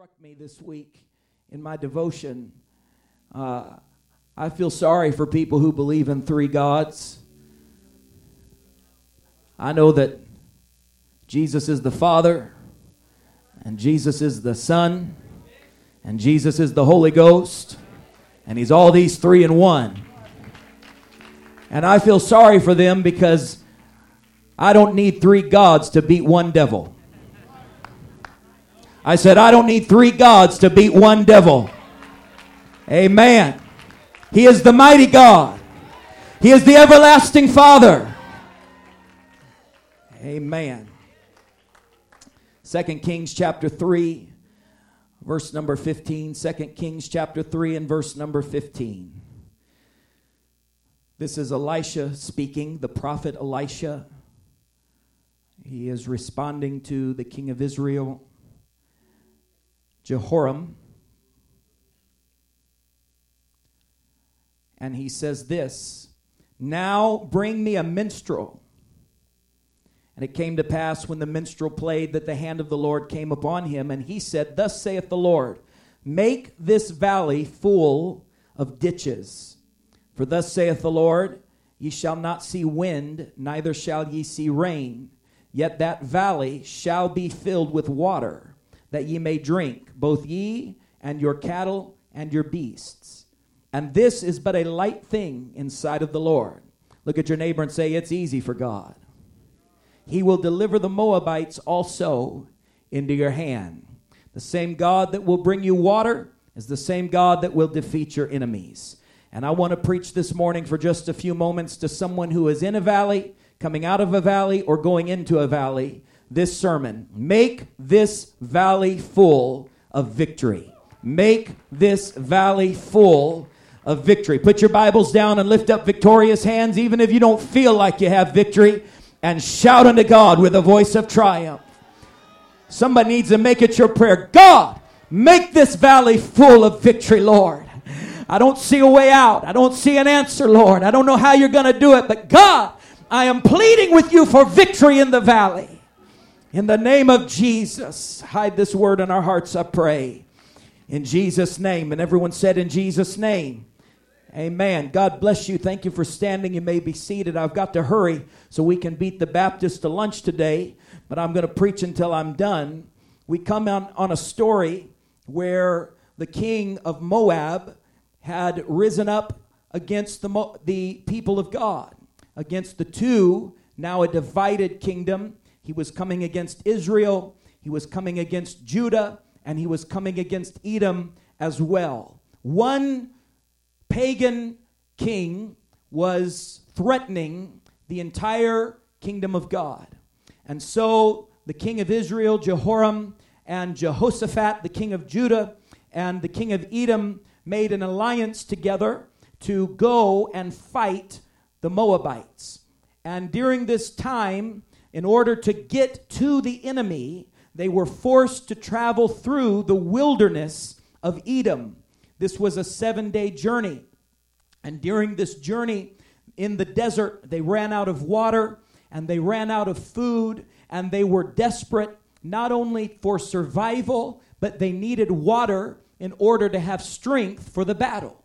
struck me this week in my devotion. Uh, I feel sorry for people who believe in three gods. I know that Jesus is the Father, and Jesus is the Son, and Jesus is the Holy Ghost, and He's all these three in one. And I feel sorry for them because I don't need three gods to beat one devil. I said, I don't need three gods to beat one devil. Amen. He is the mighty God, He is the everlasting Father. Amen. Second Kings chapter 3, verse number 15. Second Kings chapter 3 and verse number 15. This is Elisha speaking, the prophet Elisha. He is responding to the king of Israel Jehoram. And he says this Now bring me a minstrel. And it came to pass when the minstrel played that the hand of the Lord came upon him, and he said, Thus saith the Lord, Make this valley full of ditches. For thus saith the Lord, Ye shall not see wind, neither shall ye see rain, yet that valley shall be filled with water that ye may drink, both ye and your cattle and your beasts. And this is but a light thing in sight of the Lord. Look at your neighbor and say, It's easy for God. He will deliver the Moabites also into your hand. The same God that will bring you water is the same God that will defeat your enemies. And I want to preach this morning for just a few moments to someone who is in a valley, coming out of a valley, or going into a valley this sermon. Make this valley full of victory. Make this valley full of victory. Put your Bibles down and lift up victorious hands, even if you don't feel like you have victory, and shout unto God with a voice of triumph. Somebody needs to make it your prayer God, make this valley full of victory, Lord. I don't see a way out. I don't see an answer, Lord. I don't know how you're going to do it, but God, I am pleading with you for victory in the valley. In the name of Jesus, hide this word in our hearts, I pray. In Jesus' name. And everyone said, In Jesus' name. Amen. God bless you. Thank you for standing. You may be seated. I've got to hurry so we can beat the Baptist to lunch today, but I'm going to preach until I'm done. We come on, on a story where the king of Moab had risen up against the, Mo- the people of God, against the two, now a divided kingdom he was coming against Israel, he was coming against Judah, and he was coming against Edom as well. One pagan king was threatening the entire kingdom of God. And so the king of Israel, Jehoram, and Jehoshaphat, the king of Judah, and the king of Edom made an alliance together to go and fight the Moabites. And during this time, in order to get to the enemy, they were forced to travel through the wilderness of Edom. This was a seven day journey. And during this journey in the desert, they ran out of water and they ran out of food and they were desperate not only for survival, but they needed water in order to have strength for the battle.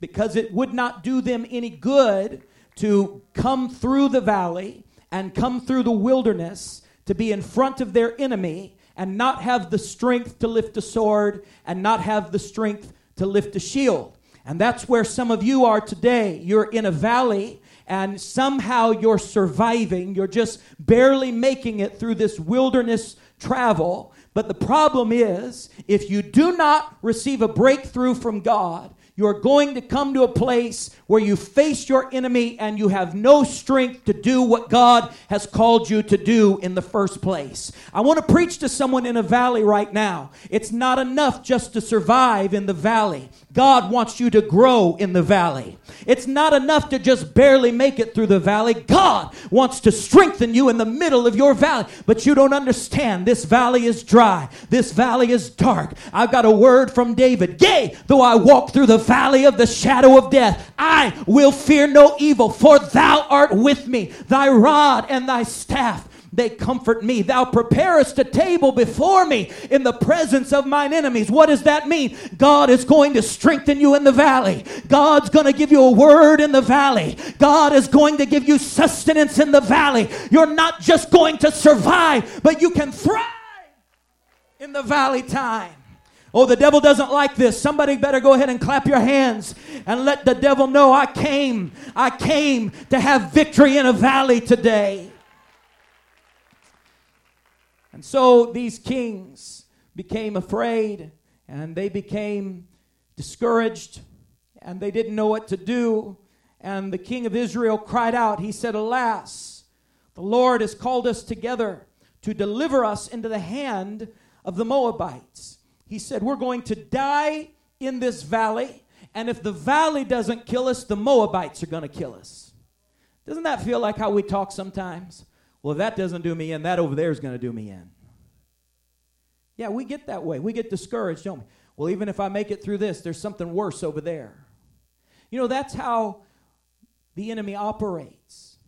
Because it would not do them any good to come through the valley and come through the wilderness to be in front of their enemy and not have the strength to lift a sword and not have the strength to lift a shield. And that's where some of you are today. You're in a valley and somehow you're surviving. You're just barely making it through this wilderness travel. But the problem is, if you do not receive a breakthrough from God, you are going to come to a place where you face your enemy and you have no strength to do what God has called you to do in the first place. I want to preach to someone in a valley right now. It's not enough just to survive in the valley. God wants you to grow in the valley. It's not enough to just barely make it through the valley. God wants to strengthen you in the middle of your valley. But you don't understand. This valley is dry. This valley is dark. I've got a word from David. Yea, though I walk through the valley of the shadow of death, I will fear no evil, for thou art with me. Thy rod and thy staff they comfort me. Thou preparest a table before me in the presence of mine enemies. What does that mean? God is going to strengthen you in the valley. God's going to give you a word in the valley. God is going to give you sustenance in the valley. You're not just going to survive, but you can thrive in the valley time. Oh, the devil doesn't like this. Somebody better go ahead and clap your hands and let the devil know I came. I came to have victory in a valley today. And so these kings became afraid and they became discouraged and they didn't know what to do. And the king of Israel cried out. He said, Alas, the Lord has called us together to deliver us into the hand of the Moabites. He said, We're going to die in this valley, and if the valley doesn't kill us, the Moabites are going to kill us. Doesn't that feel like how we talk sometimes? Well, if that doesn't do me in, that over there is going to do me in. Yeah, we get that way. We get discouraged, don't we? Well, even if I make it through this, there's something worse over there. You know, that's how the enemy operates.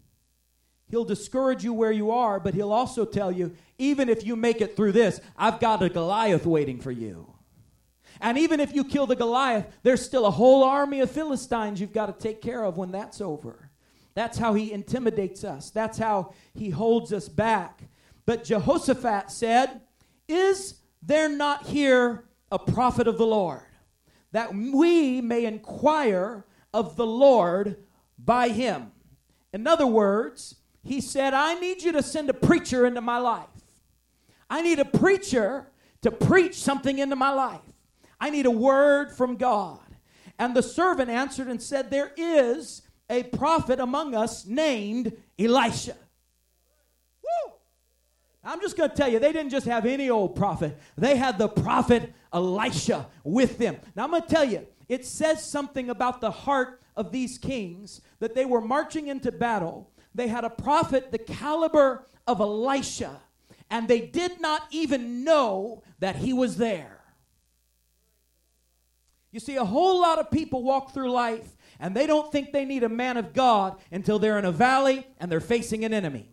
He'll discourage you where you are, but he'll also tell you, even if you make it through this, I've got a Goliath waiting for you. And even if you kill the Goliath, there's still a whole army of Philistines you've got to take care of when that's over. That's how he intimidates us, that's how he holds us back. But Jehoshaphat said, Is there not here a prophet of the Lord, that we may inquire of the Lord by him? In other words, he said, I need you to send a preacher into my life. I need a preacher to preach something into my life. I need a word from God. And the servant answered and said, There is a prophet among us named Elisha. Woo! I'm just going to tell you, they didn't just have any old prophet, they had the prophet Elisha with them. Now, I'm going to tell you, it says something about the heart of these kings that they were marching into battle. They had a prophet the caliber of Elisha and they did not even know that he was there. You see, a whole lot of people walk through life and they don't think they need a man of God until they're in a valley and they're facing an enemy.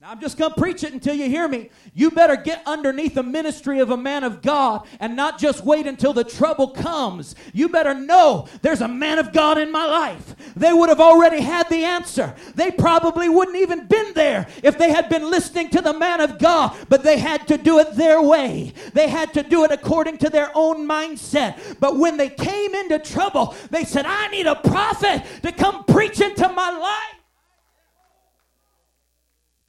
I'm just going to preach it until you hear me. You better get underneath the ministry of a man of God and not just wait until the trouble comes. You better know there's a man of God in my life. They would have already had the answer. They probably wouldn't even been there if they had been listening to the man of God, but they had to do it their way. They had to do it according to their own mindset. But when they came into trouble, they said, "I need a prophet to come preach into my life."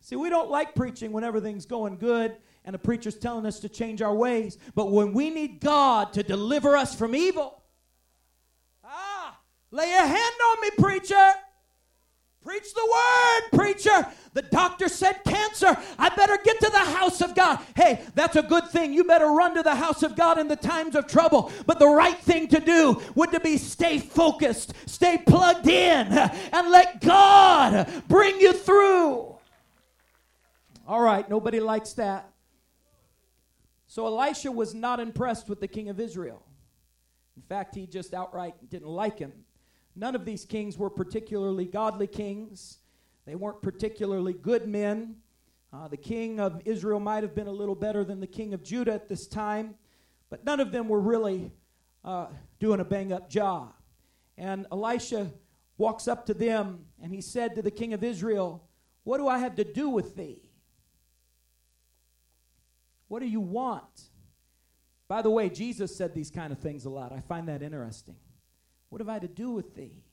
See, we don't like preaching when everything's going good and the preacher's telling us to change our ways. But when we need God to deliver us from evil, ah, lay a hand on me, preacher. Preach the word, preacher. The doctor said cancer. I better get to the house of God. Hey, that's a good thing. You better run to the house of God in the times of trouble. But the right thing to do would to be stay focused, stay plugged in, and let God bring you through. All right, nobody likes that. So Elisha was not impressed with the king of Israel. In fact, he just outright didn't like him. None of these kings were particularly godly kings, they weren't particularly good men. Uh, the king of Israel might have been a little better than the king of Judah at this time, but none of them were really uh, doing a bang up job. And Elisha walks up to them and he said to the king of Israel, What do I have to do with thee? What do you want? By the way, Jesus said these kind of things a lot. I find that interesting. What have I to do with thee?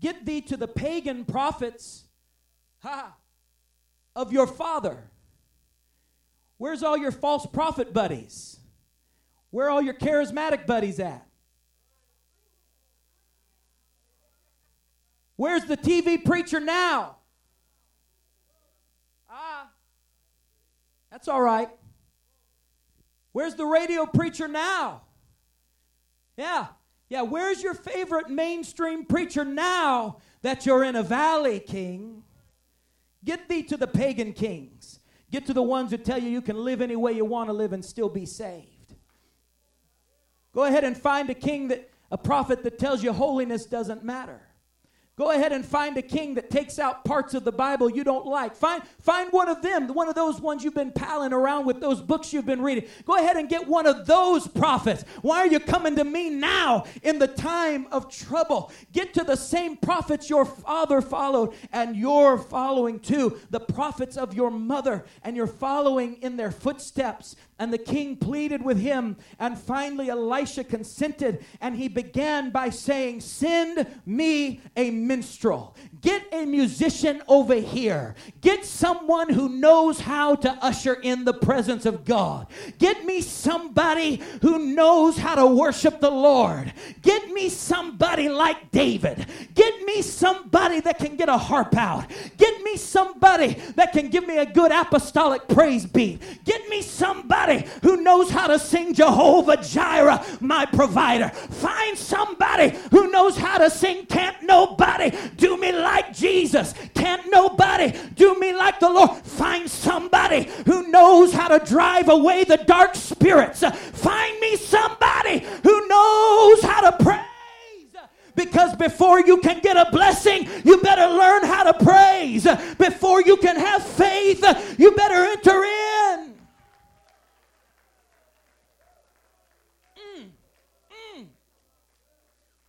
Get thee to the pagan prophets ha, of your father. Where's all your false prophet buddies? Where are all your charismatic buddies at? Where's the TV preacher now? That's all right. Where's the radio preacher now? Yeah. Yeah, where's your favorite mainstream preacher now that you're in a valley, king? Get thee to the pagan kings. Get to the ones who tell you you can live any way you want to live and still be saved. Go ahead and find a king that a prophet that tells you holiness doesn't matter. Go ahead and find a king that takes out parts of the Bible you don't like. Find, find one of them, one of those ones you've been palling around with, those books you've been reading. Go ahead and get one of those prophets. Why are you coming to me now in the time of trouble? Get to the same prophets your father followed and you're following too, the prophets of your mother, and you're following in their footsteps. And the king pleaded with him, and finally Elisha consented, and he began by saying, Send me a minstrel. Get a musician over here. Get someone who knows how to usher in the presence of God. Get me somebody who knows how to worship the Lord. Get me somebody like David. Get me somebody that can get a harp out. Get me somebody that can give me a good apostolic praise beat. Get me somebody who knows how to sing Jehovah Jireh, my provider. Find somebody who knows how to sing Can't Nobody Do Me Like Jesus. Can't Nobody Do Me Like the Lord. Find somebody who knows how to drive away the dark spirits. Find me somebody who knows how to pray. Because before you can get a blessing, you better learn how to praise. Before you can have faith, you better enter in.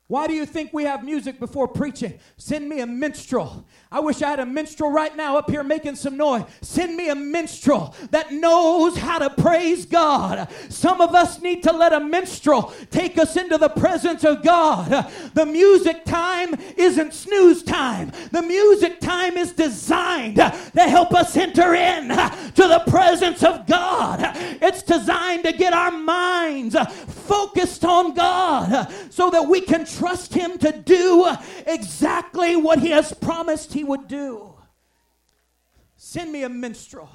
Why do you think we have music before preaching? Send me a minstrel. I wish I had a minstrel right now up here making some noise. Send me a minstrel that knows how to praise God. Some of us need to let a minstrel take us into the presence of God. The music time isn't snooze time. The music time is designed to help us enter in to the presence of God. It's designed to get our minds focused on God so that we can trust Him to do exactly what He has promised He would do. Send me a minstrel.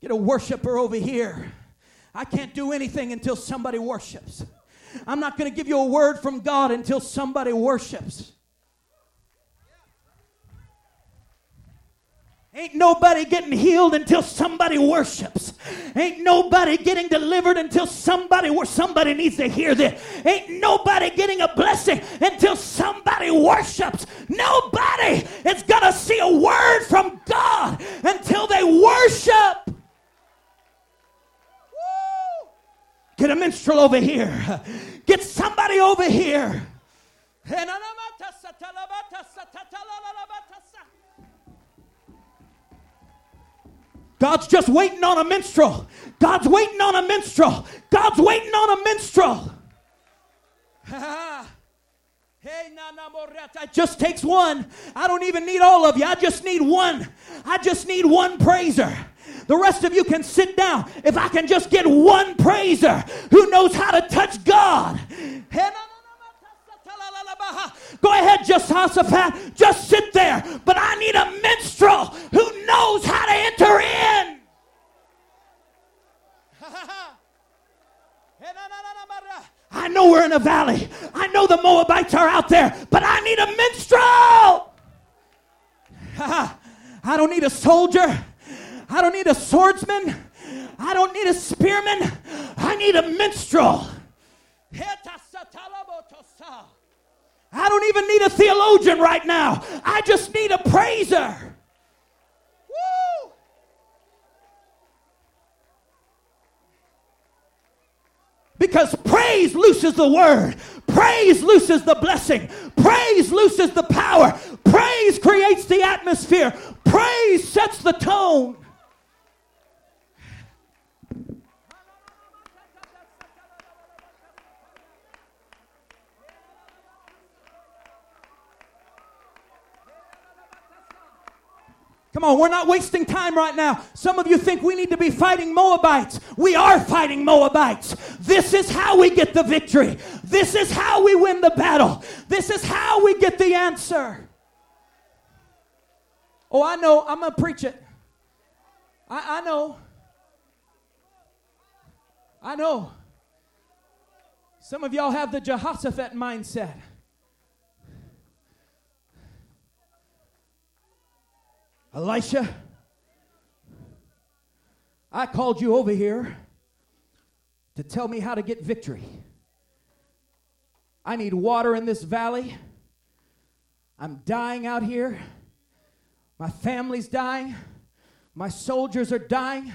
Get a worshiper over here. I can't do anything until somebody worships. I'm not going to give you a word from God until somebody worships. Ain't nobody getting healed until somebody worships. Ain't nobody getting delivered until somebody somebody needs to hear this. Ain't nobody getting a blessing until somebody worships. Nobody is to see a word from God until they worship. Woo! Get a minstrel over here. Get somebody over here. God's just waiting on a minstrel. God's waiting on a minstrel. God's waiting on a minstrel. It just takes one. I don't even need all of you. I just need one. I just need one praiser. The rest of you can sit down. If I can just get one praiser who knows how to touch God. Go ahead, Jehoshaphat. Just sit there. But I need a minstrel who knows how to enter in. I know we're in a valley. I know the Moabites are out there, but I need a minstrel. I don't need a soldier. I don't need a swordsman. I don't need a spearman. I need a minstrel. I don't even need a theologian right now. I just need a praiser. Woo! Because praise looses the word. Praise looses the blessing. Praise looses the power. Praise creates the atmosphere. Praise sets the tone. Come on, we're not wasting time right now. Some of you think we need to be fighting Moabites. We are fighting Moabites. This is how we get the victory. This is how we win the battle. This is how we get the answer. Oh, I know. I'm going to preach it. I, I know. I know. Some of y'all have the Jehoshaphat mindset. Elisha, I called you over here to tell me how to get victory. I need water in this valley. I'm dying out here. My family's dying. My soldiers are dying.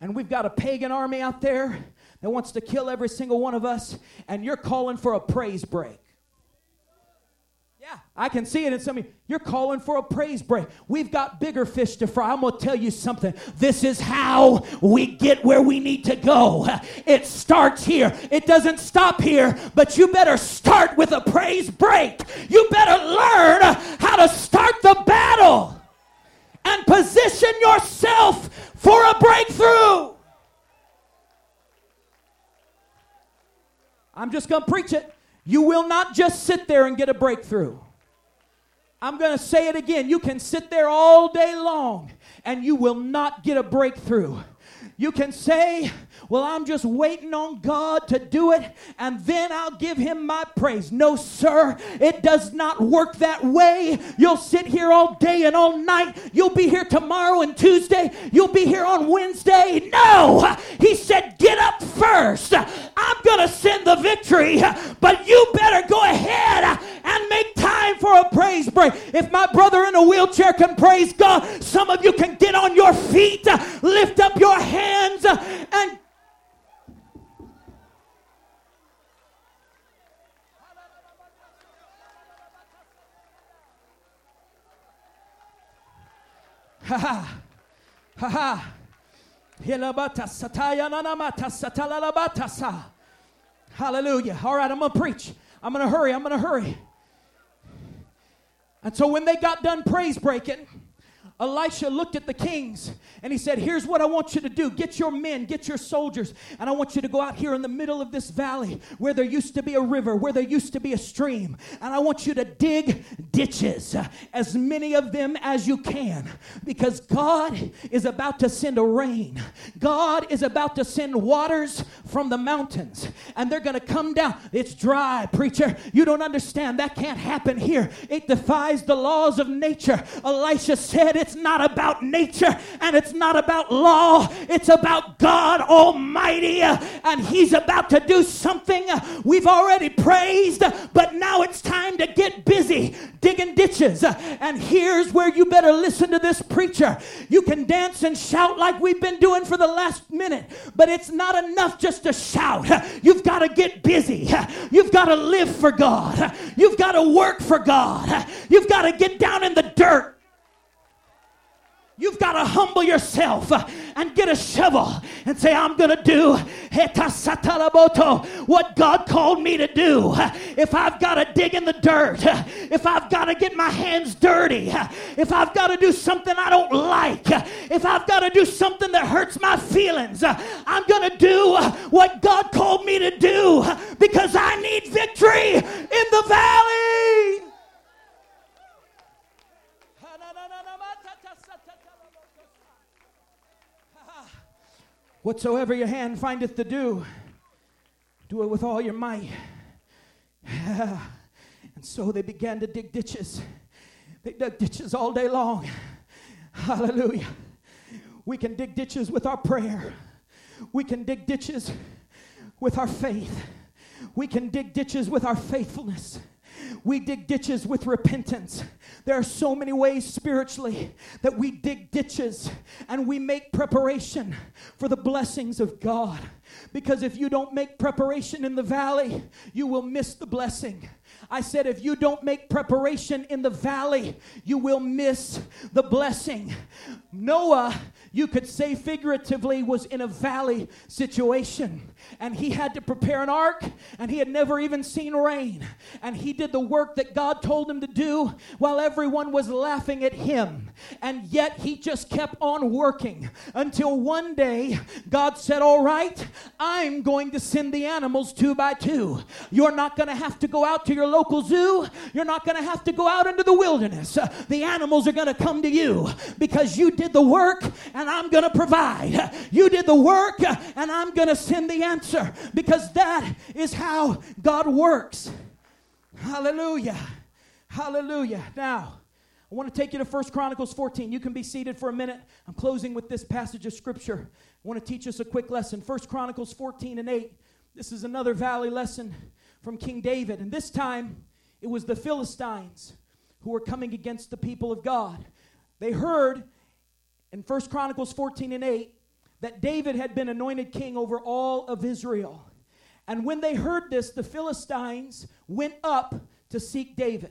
And we've got a pagan army out there that wants to kill every single one of us. And you're calling for a praise break. I can see it in some of you. You're calling for a praise break. We've got bigger fish to fry. I'm going to tell you something. This is how we get where we need to go. It starts here, it doesn't stop here, but you better start with a praise break. You better learn how to start the battle and position yourself for a breakthrough. I'm just going to preach it. You will not just sit there and get a breakthrough. I'm going to say it again. You can sit there all day long and you will not get a breakthrough. You can say, Well, I'm just waiting on God to do it, and then I'll give Him my praise. No, sir, it does not work that way. You'll sit here all day and all night. You'll be here tomorrow and Tuesday. You'll be here on Wednesday. No, He said, Get up first. I'm going to send the victory, but you better go ahead and make time for a praise break. If my brother in a wheelchair can praise God, some of you can get on your feet, lift up your hands, and Ha ha. Ha ha. Hallelujah. All right, I'm going to preach. I'm going to hurry. I'm going to hurry. And so when they got done praise breaking, Elisha looked at the kings and he said, Here's what I want you to do get your men, get your soldiers, and I want you to go out here in the middle of this valley where there used to be a river, where there used to be a stream, and I want you to dig ditches, as many of them as you can, because God is about to send a rain. God is about to send waters from the mountains, and they're going to come down. It's dry, preacher. You don't understand. That can't happen here. It defies the laws of nature. Elisha said, it's not about nature and it's not about law. It's about God Almighty. And He's about to do something we've already praised, but now it's time to get busy digging ditches. And here's where you better listen to this preacher. You can dance and shout like we've been doing for the last minute, but it's not enough just to shout. You've got to get busy. You've got to live for God. You've got to work for God. You've got to get down in the dirt. You've got to humble yourself and get a shovel and say, I'm going to do what God called me to do. If I've got to dig in the dirt, if I've got to get my hands dirty, if I've got to do something I don't like, if I've got to do something that hurts my feelings, I'm going to do what God called me to do because I need victory in the valley. Whatsoever your hand findeth to do, do it with all your might. and so they began to dig ditches. They dug ditches all day long. Hallelujah. We can dig ditches with our prayer. We can dig ditches with our faith. We can dig ditches with our faithfulness. We dig ditches with repentance. There are so many ways spiritually that we dig ditches and we make preparation for the blessings of God. Because if you don't make preparation in the valley, you will miss the blessing. I said, if you don't make preparation in the valley, you will miss the blessing. Noah, you could say figuratively, was in a valley situation and he had to prepare an ark and he had never even seen rain. And he did the work that God told him to do while everyone was laughing at him. And yet he just kept on working until one day God said, All right, I'm going to send the animals two by two. You're not going to have to go out to your local zoo. You're not going to have to go out into the wilderness. The animals are going to come to you because you did the work and I'm going to provide. You did the work and I'm going to send the answer because that is how God works. Hallelujah. Hallelujah. Now, I want to take you to First Chronicles 14. You can be seated for a minute. I'm closing with this passage of scripture. I want to teach us a quick lesson. First Chronicles 14 and 8. This is another valley lesson from King David. And this time, it was the Philistines who were coming against the people of God. They heard in 1 Chronicles 14 and 8 that David had been anointed king over all of Israel. And when they heard this, the Philistines went up to seek David.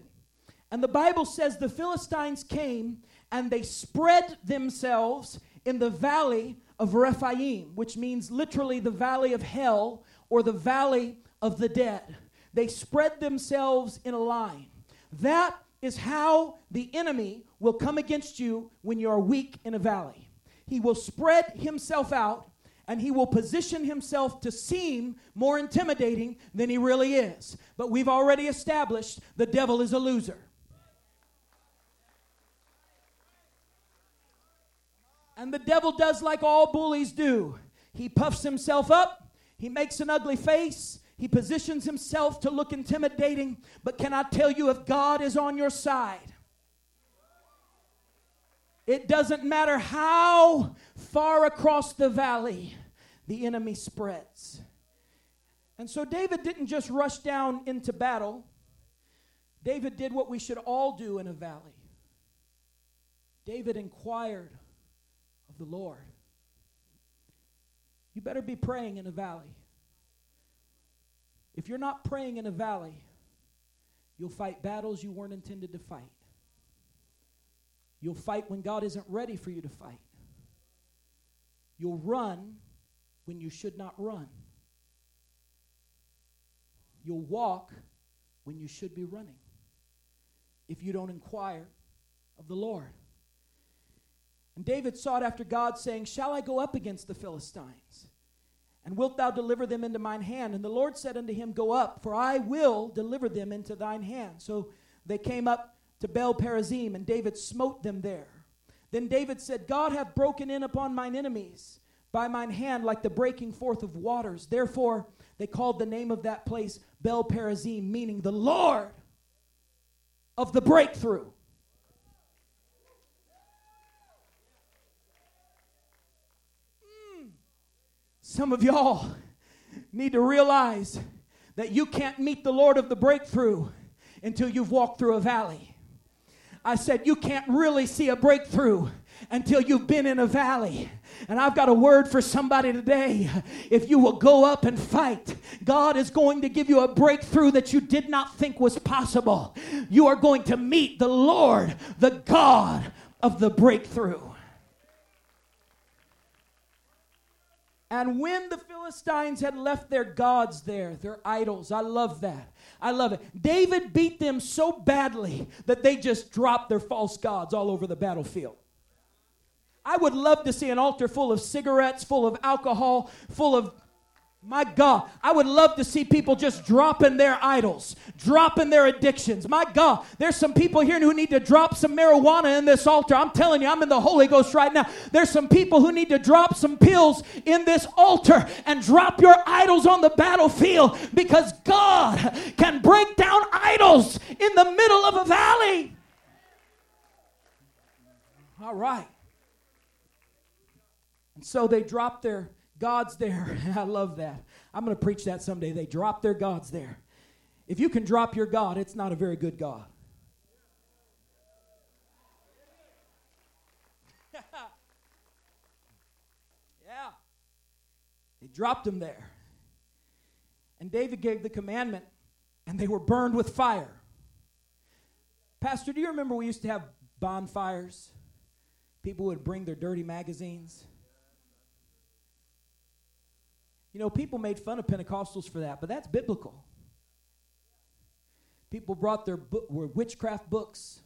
And the Bible says the Philistines came and they spread themselves in the valley of Rephaim, which means literally the valley of hell or the valley of the dead. They spread themselves in a line. That is how the enemy will come against you when you are weak in a valley. He will spread himself out and he will position himself to seem more intimidating than he really is. But we've already established the devil is a loser. And the devil does like all bullies do he puffs himself up, he makes an ugly face, he positions himself to look intimidating. But can I tell you, if God is on your side, it doesn't matter how far across the valley the enemy spreads. And so David didn't just rush down into battle. David did what we should all do in a valley. David inquired of the Lord. You better be praying in a valley. If you're not praying in a valley, you'll fight battles you weren't intended to fight. You'll fight when God isn't ready for you to fight. You'll run when you should not run. You'll walk when you should be running if you don't inquire of the Lord. And David sought after God, saying, Shall I go up against the Philistines? And wilt thou deliver them into mine hand? And the Lord said unto him, Go up, for I will deliver them into thine hand. So they came up to Baal Perazim, and David smote them there. Then David said, God hath broken in upon mine enemies by mine hand like the breaking forth of waters. Therefore, they called the name of that place Baal Perazim, meaning the Lord of the breakthrough. Some of y'all need to realize that you can't meet the Lord of the breakthrough until you've walked through a valley. I said, You can't really see a breakthrough until you've been in a valley. And I've got a word for somebody today. If you will go up and fight, God is going to give you a breakthrough that you did not think was possible. You are going to meet the Lord, the God of the breakthrough. And when the Philistines had left their gods there, their idols, I love that. I love it. David beat them so badly that they just dropped their false gods all over the battlefield. I would love to see an altar full of cigarettes, full of alcohol, full of my God, I would love to see people just dropping their idols, dropping their addictions. My God, there's some people here who need to drop some marijuana in this altar. I'm telling you, I'm in the Holy Ghost right now. There's some people who need to drop some pills in this altar and drop your idols on the battlefield because God can break down idols in the middle of a valley. All right. And so they dropped their God's there. I love that. I'm going to preach that someday. They drop their gods there. If you can drop your God, it's not a very good God. yeah. They dropped him there. And David gave the commandment, and they were burned with fire. Pastor, do you remember we used to have bonfires? People would bring their dirty magazines you know, people made fun of Pentecostals for that, but that's biblical. People brought their book, were witchcraft books.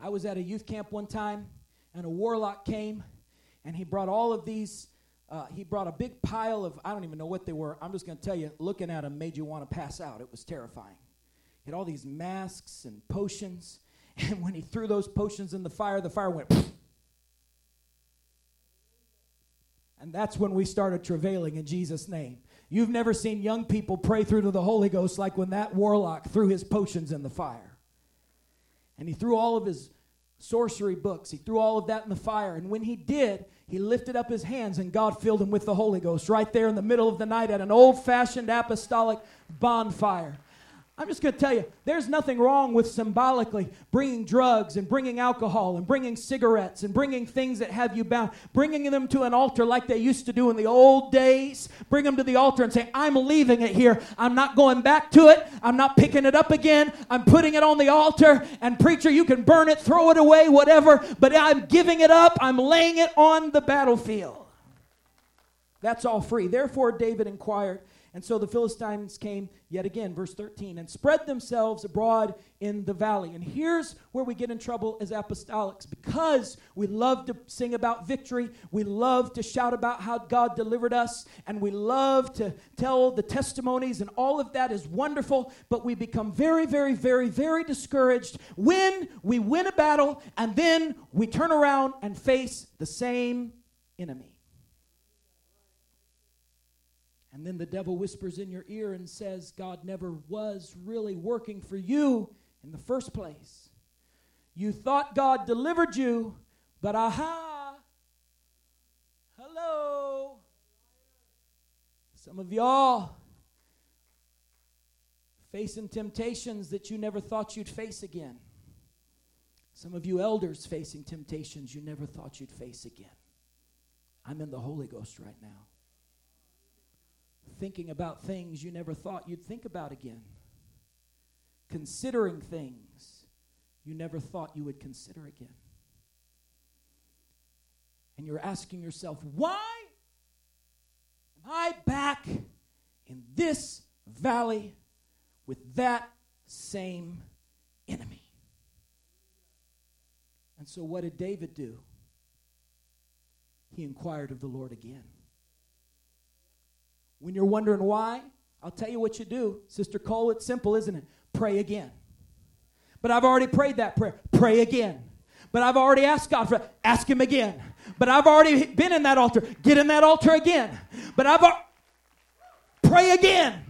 I was at a youth camp one time, and a warlock came, and he brought all of these. Uh, he brought a big pile of, I don't even know what they were. I'm just going to tell you, looking at them made you want to pass out. It was terrifying. He had all these masks and potions, and when he threw those potions in the fire, the fire went. And that's when we started travailing in Jesus' name. You've never seen young people pray through to the Holy Ghost like when that warlock threw his potions in the fire. And he threw all of his sorcery books, he threw all of that in the fire. And when he did, he lifted up his hands and God filled him with the Holy Ghost right there in the middle of the night at an old fashioned apostolic bonfire. I'm just going to tell you, there's nothing wrong with symbolically bringing drugs and bringing alcohol and bringing cigarettes and bringing things that have you bound, bringing them to an altar like they used to do in the old days. Bring them to the altar and say, I'm leaving it here. I'm not going back to it. I'm not picking it up again. I'm putting it on the altar. And, preacher, you can burn it, throw it away, whatever, but I'm giving it up. I'm laying it on the battlefield. That's all free. Therefore, David inquired and so the Philistines came yet again, verse 13, and spread themselves abroad in the valley. And here's where we get in trouble as apostolics because we love to sing about victory, we love to shout about how God delivered us, and we love to tell the testimonies, and all of that is wonderful, but we become very, very, very, very discouraged when we win a battle and then we turn around and face the same enemy. And then the devil whispers in your ear and says, God never was really working for you in the first place. You thought God delivered you, but aha, hello. Some of y'all facing temptations that you never thought you'd face again. Some of you elders facing temptations you never thought you'd face again. I'm in the Holy Ghost right now thinking about things you never thought you'd think about again, considering things you never thought you would consider again. And you're asking yourself, why am I back in this valley with that same enemy? And so, what did David do? He inquired of the Lord again. When you're wondering why, I'll tell you what you do. Sister Cole, it's simple, isn't it? Pray again. But I've already prayed that prayer. Pray again. But I've already asked God for. Ask Him again. But I've already been in that altar. Get in that altar again. But I've ar- pray again.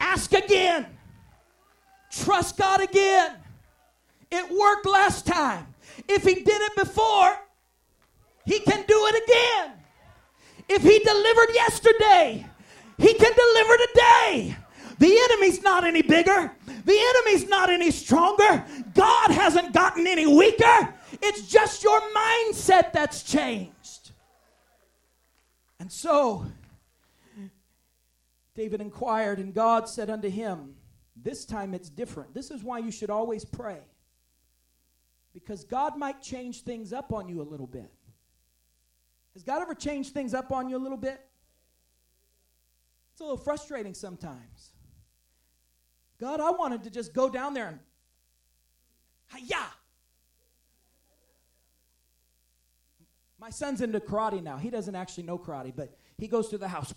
Ask again. Trust God again. It worked last time. If He did it before, He can do it again. If He delivered yesterday, He can deliver today. The enemy's not any bigger. The enemy's not any stronger. God hasn't gotten any weaker. It's just your mindset that's changed. And so, David inquired, and God said unto him, This time it's different. This is why you should always pray. Because God might change things up on you a little bit. Has God ever changed things up on you a little bit? It's a little frustrating sometimes. God, I wanted to just go down there and, hiya. My son's into karate now. He doesn't actually know karate, but he goes to the house.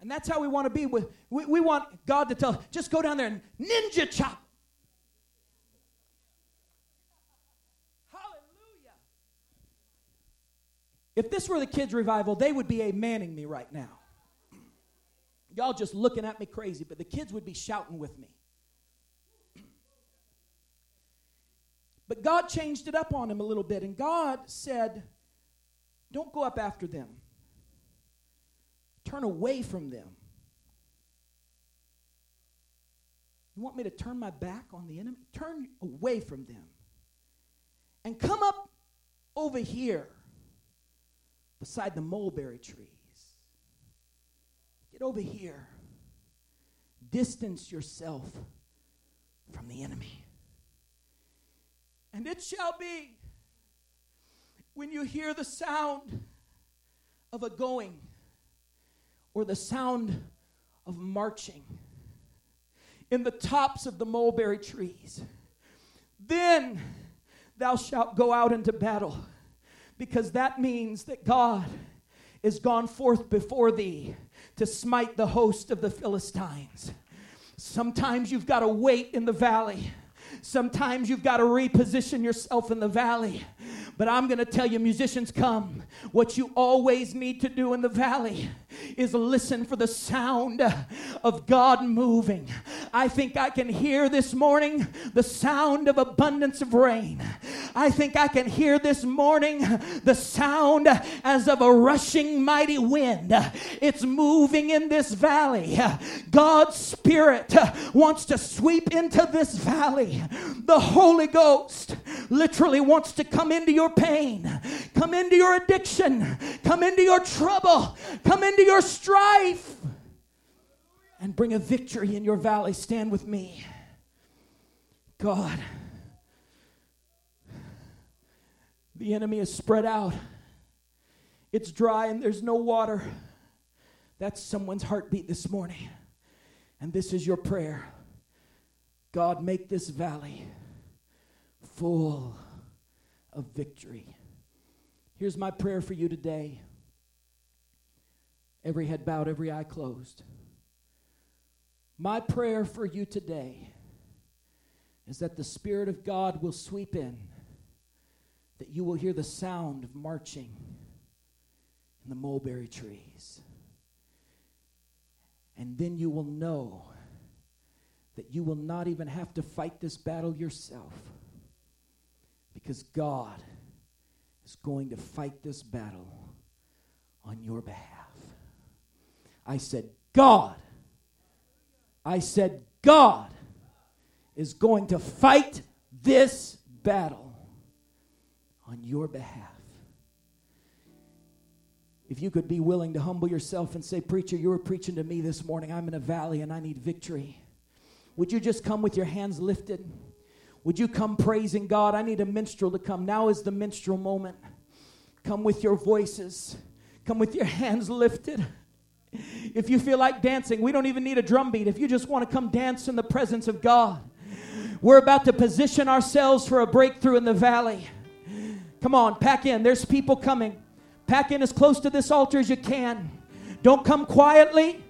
And that's how we want to be with we, we want God to tell, just go down there and ninja chop. If this were the kids' revival, they would be a manning me right now. Y'all just looking at me crazy, but the kids would be shouting with me. But God changed it up on him a little bit, and God said, Don't go up after them, turn away from them. You want me to turn my back on the enemy? Turn away from them. And come up over here beside the mulberry trees. Get over here. Distance yourself from the enemy. And it shall be when you hear the sound of a going or the sound of marching in the tops of the mulberry trees, then thou shalt go out into battle because that means that God is gone forth before thee to smite the host of the Philistines. Sometimes you've got to wait in the valley. Sometimes you've got to reposition yourself in the valley. But I'm going to tell you, musicians, come. What you always need to do in the valley is listen for the sound of God moving. I think I can hear this morning the sound of abundance of rain. I think I can hear this morning the sound as of a rushing mighty wind. It's moving in this valley. God's Spirit wants to sweep into this valley. The Holy Ghost literally wants to come into your pain, come into your addiction, come into your trouble, come into your strife, and bring a victory in your valley. Stand with me. God, the enemy is spread out. It's dry and there's no water. That's someone's heartbeat this morning. And this is your prayer God, make this valley full of victory. Here's my prayer for you today. Every head bowed, every eye closed. My prayer for you today is that the Spirit of God will sweep in, that you will hear the sound of marching in the mulberry trees. And then you will know that you will not even have to fight this battle yourself because God is going to fight this battle on your behalf. I said, God. I said, God is going to fight this battle on your behalf. If you could be willing to humble yourself and say, Preacher, you were preaching to me this morning. I'm in a valley and I need victory. Would you just come with your hands lifted? Would you come praising God? I need a minstrel to come. Now is the minstrel moment. Come with your voices, come with your hands lifted. If you feel like dancing, we don't even need a drum beat. If you just want to come dance in the presence of God, we're about to position ourselves for a breakthrough in the valley. Come on, pack in. There's people coming. Pack in as close to this altar as you can. Don't come quietly.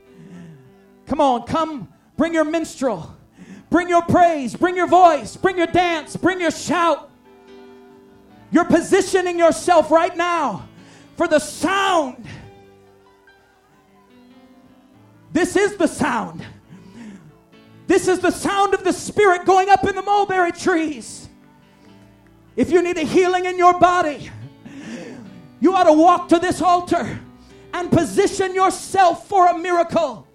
Come on, come bring your minstrel. Bring your praise, bring your voice, bring your dance, bring your shout. You're positioning yourself right now for the sound. This is the sound. This is the sound of the Spirit going up in the mulberry trees. If you need a healing in your body, you ought to walk to this altar and position yourself for a miracle.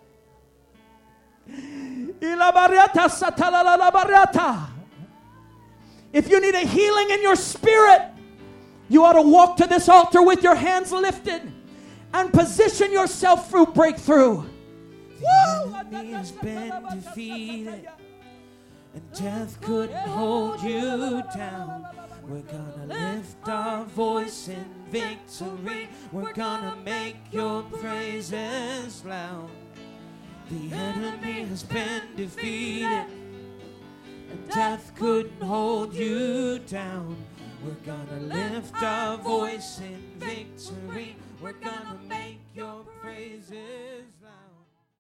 If you need a healing in your spirit, you ought to walk to this altar with your hands lifted and position yourself for breakthrough. The enemy has been defeated, and death couldn't hold you down. We're gonna lift our voice in victory. We're gonna make your praises loud. The enemy has been defeated, and death couldn't hold you down. We're gonna lift our voice in victory. We're gonna make your praises.